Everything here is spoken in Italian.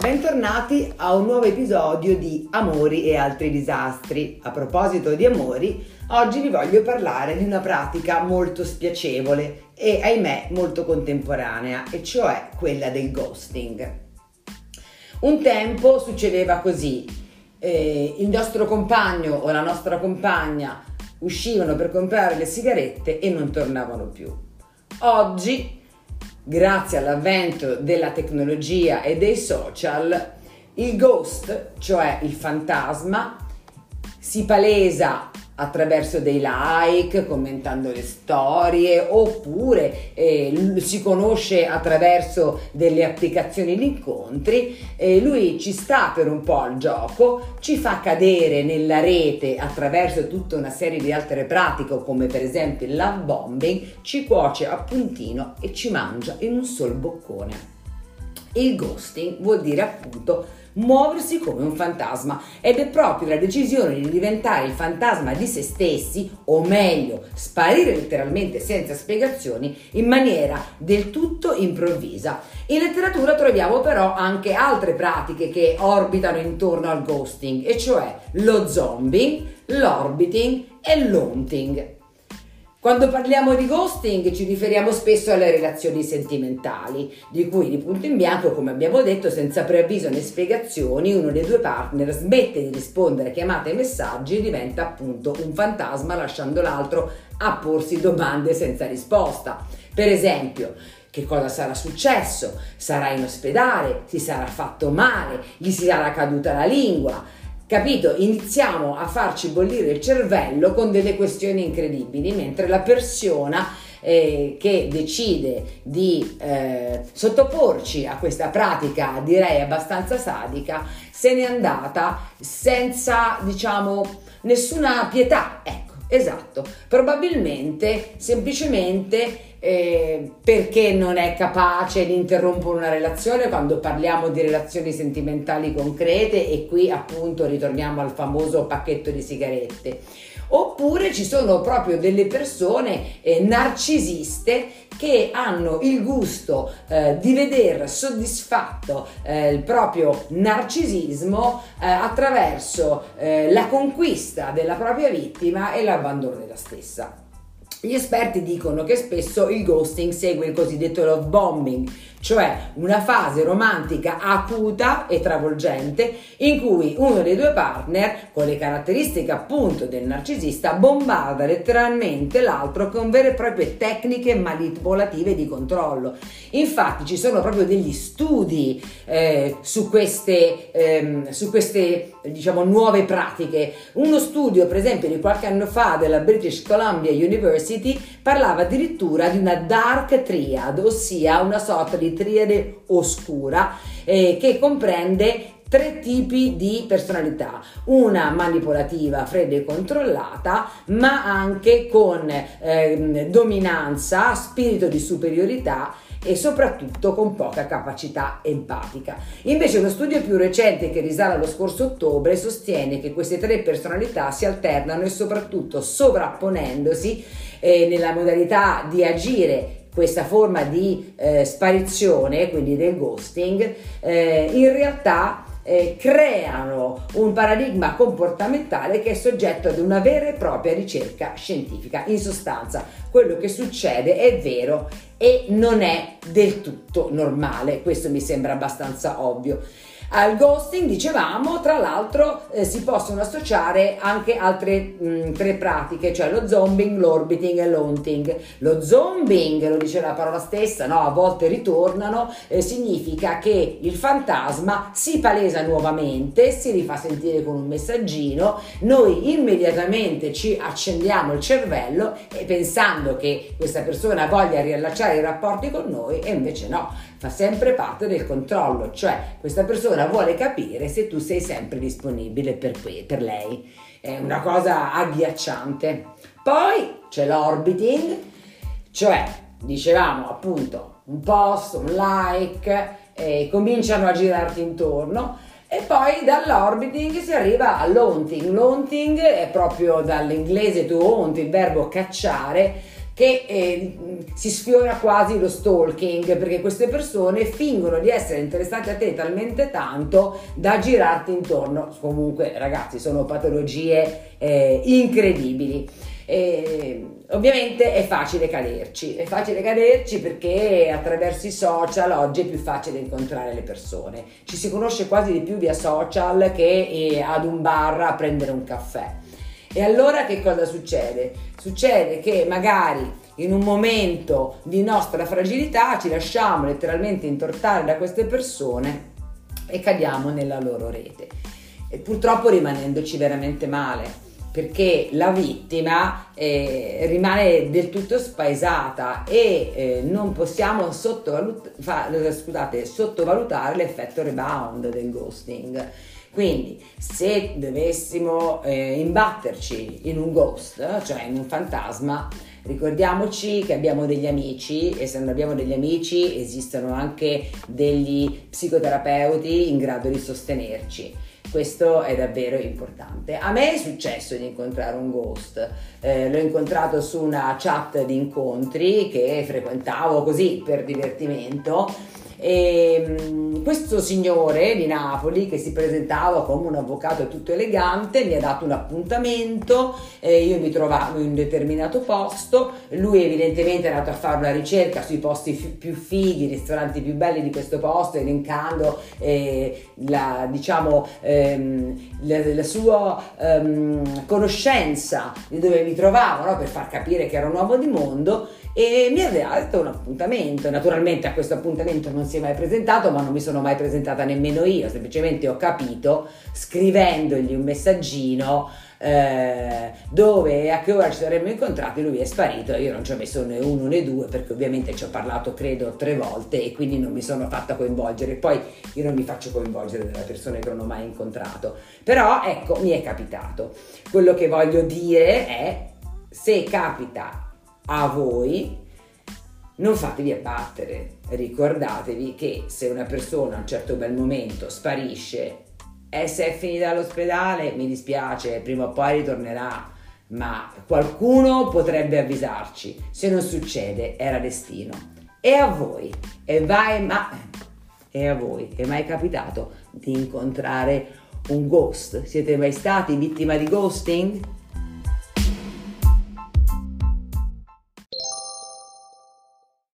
Bentornati a un nuovo episodio di Amori e altri disastri. A proposito di amori, oggi vi voglio parlare di una pratica molto spiacevole e ahimè molto contemporanea, e cioè quella del ghosting. Un tempo succedeva così, eh, il nostro compagno o la nostra compagna uscivano per comprare le sigarette e non tornavano più. Oggi grazie all'avvento della tecnologia e dei social, il ghost, cioè il fantasma, si palesa attraverso dei like, commentando le storie, oppure eh, si conosce attraverso delle applicazioni di incontri, eh, lui ci sta per un po' al gioco, ci fa cadere nella rete attraverso tutta una serie di altre pratiche, come per esempio il love bombing, ci cuoce a puntino e ci mangia in un sol boccone. Il ghosting vuol dire appunto muoversi come un fantasma ed è proprio la decisione di diventare il fantasma di se stessi, o meglio, sparire letteralmente senza spiegazioni in maniera del tutto improvvisa. In letteratura troviamo però anche altre pratiche che orbitano intorno al ghosting, e cioè lo zombing, l'orbiting e l'haunting. Quando parliamo di ghosting ci riferiamo spesso alle relazioni sentimentali, di cui di punto in bianco, come abbiamo detto, senza preavviso né spiegazioni, uno dei due partner smette di rispondere a chiamate e messaggi e diventa appunto un fantasma lasciando l'altro a porsi domande senza risposta. Per esempio, che cosa sarà successo? Sarà in ospedale? Si sarà fatto male? Gli sarà caduta la lingua? Capito? Iniziamo a farci bollire il cervello con delle questioni incredibili, mentre la persona eh, che decide di eh, sottoporci a questa pratica, direi abbastanza sadica, se n'è andata senza, diciamo, nessuna pietà. Ecco Esatto, probabilmente semplicemente eh, perché non è capace di interrompere una relazione quando parliamo di relazioni sentimentali concrete e qui appunto ritorniamo al famoso pacchetto di sigarette. Oppure ci sono proprio delle persone eh, narcisiste che hanno il gusto eh, di vedere soddisfatto eh, il proprio narcisismo eh, attraverso eh, la conquista della propria vittima e l'abbandono della stessa. Gli esperti dicono che spesso il ghosting segue il cosiddetto love bombing, cioè una fase romantica acuta e travolgente in cui uno dei due partner, con le caratteristiche appunto del narcisista, bombarda letteralmente l'altro con vere e proprie tecniche manipolative di controllo. Infatti ci sono proprio degli studi eh, su queste, ehm, su queste diciamo, nuove pratiche. Uno studio, per esempio, di qualche anno fa della British Columbia University parlava addirittura di una dark triad, ossia una sorta di triade oscura eh, che comprende tre tipi di personalità, una manipolativa, fredda e controllata, ma anche con eh, dominanza, spirito di superiorità e soprattutto con poca capacità empatica. Invece uno studio più recente che risale allo scorso ottobre sostiene che queste tre personalità si alternano e soprattutto sovrapponendosi eh, nella modalità di agire questa forma di eh, sparizione, quindi del ghosting, eh, in realtà eh, creano un paradigma comportamentale che è soggetto ad una vera e propria ricerca scientifica. In sostanza, quello che succede è vero e non è del tutto normale, questo mi sembra abbastanza ovvio. Al ghosting, dicevamo, tra l'altro eh, si possono associare anche altre mh, mm, tre pratiche, cioè lo zombing, l'orbiting e l'haunting. Lo zombing, lo dice la parola stessa, no? a volte ritornano, eh, significa che il fantasma si palesa nuovamente, si rifà sentire con un messaggino, noi immediatamente ci accendiamo il cervello e pensando che questa persona voglia riallacciare i rapporti con noi e invece no, fa sempre parte del controllo, cioè questa persona vuole capire se tu sei sempre disponibile per, per lei. È una cosa agghiacciante. Poi c'è l'orbiting, cioè dicevamo appunto un post, un like, eh, cominciano a girarti intorno e poi dall'orbiting si arriva all'haunting. L'haunting è proprio dall'inglese to haunt, il verbo cacciare, che eh, si sfiora quasi lo stalking perché queste persone fingono di essere interessate a te talmente tanto da girarti intorno. Comunque ragazzi sono patologie eh, incredibili. E, ovviamente è facile caderci, è facile caderci perché attraverso i social oggi è più facile incontrare le persone. Ci si conosce quasi di più via social che eh, ad un bar a prendere un caffè. E allora che cosa succede? Succede che magari in un momento di nostra fragilità ci lasciamo letteralmente intortare da queste persone e cadiamo nella loro rete. E purtroppo rimanendoci veramente male perché la vittima eh, rimane del tutto spaesata e eh, non possiamo sottovalut- fa- scusate, sottovalutare l'effetto rebound del ghosting. Quindi se dovessimo eh, imbatterci in un ghost, cioè in un fantasma, ricordiamoci che abbiamo degli amici e se non abbiamo degli amici esistono anche degli psicoterapeuti in grado di sostenerci. Questo è davvero importante. A me è successo di incontrare un ghost, eh, l'ho incontrato su una chat di incontri che frequentavo così per divertimento e ehm, questo signore di Napoli che si presentava come un avvocato tutto elegante mi ha dato un appuntamento, eh, io mi trovavo in un determinato posto, lui evidentemente è andato a fare una ricerca sui posti f- più fighi, i ristoranti più belli di questo posto, elencando eh, la, diciamo, ehm, la, la, sua ehm, conoscenza di dove mi trovavo no? per far capire che era un uomo di mondo e mi aveva dato un appuntamento. Naturalmente a questo appuntamento non si è mai presentato, ma non mi sono mai presentata nemmeno io, semplicemente ho capito scrivendogli un messaggino eh, dove e a che ora ci saremmo incontrati, lui è sparito io non ci ho messo né uno né due perché ovviamente ci ho parlato credo tre volte e quindi non mi sono fatta coinvolgere. Poi io non mi faccio coinvolgere dalle persone che non ho mai incontrato. Però ecco, mi è capitato. Quello che voglio dire è se capita a voi, non fatevi abbattere. Ricordatevi che se una persona a un certo bel momento sparisce e se è finita all'ospedale, mi dispiace, prima o poi ritornerà, ma qualcuno potrebbe avvisarci. Se non succede, era destino. E a voi, e vai, ma e a voi, è mai capitato di incontrare un ghost? Siete mai stati vittima di ghosting?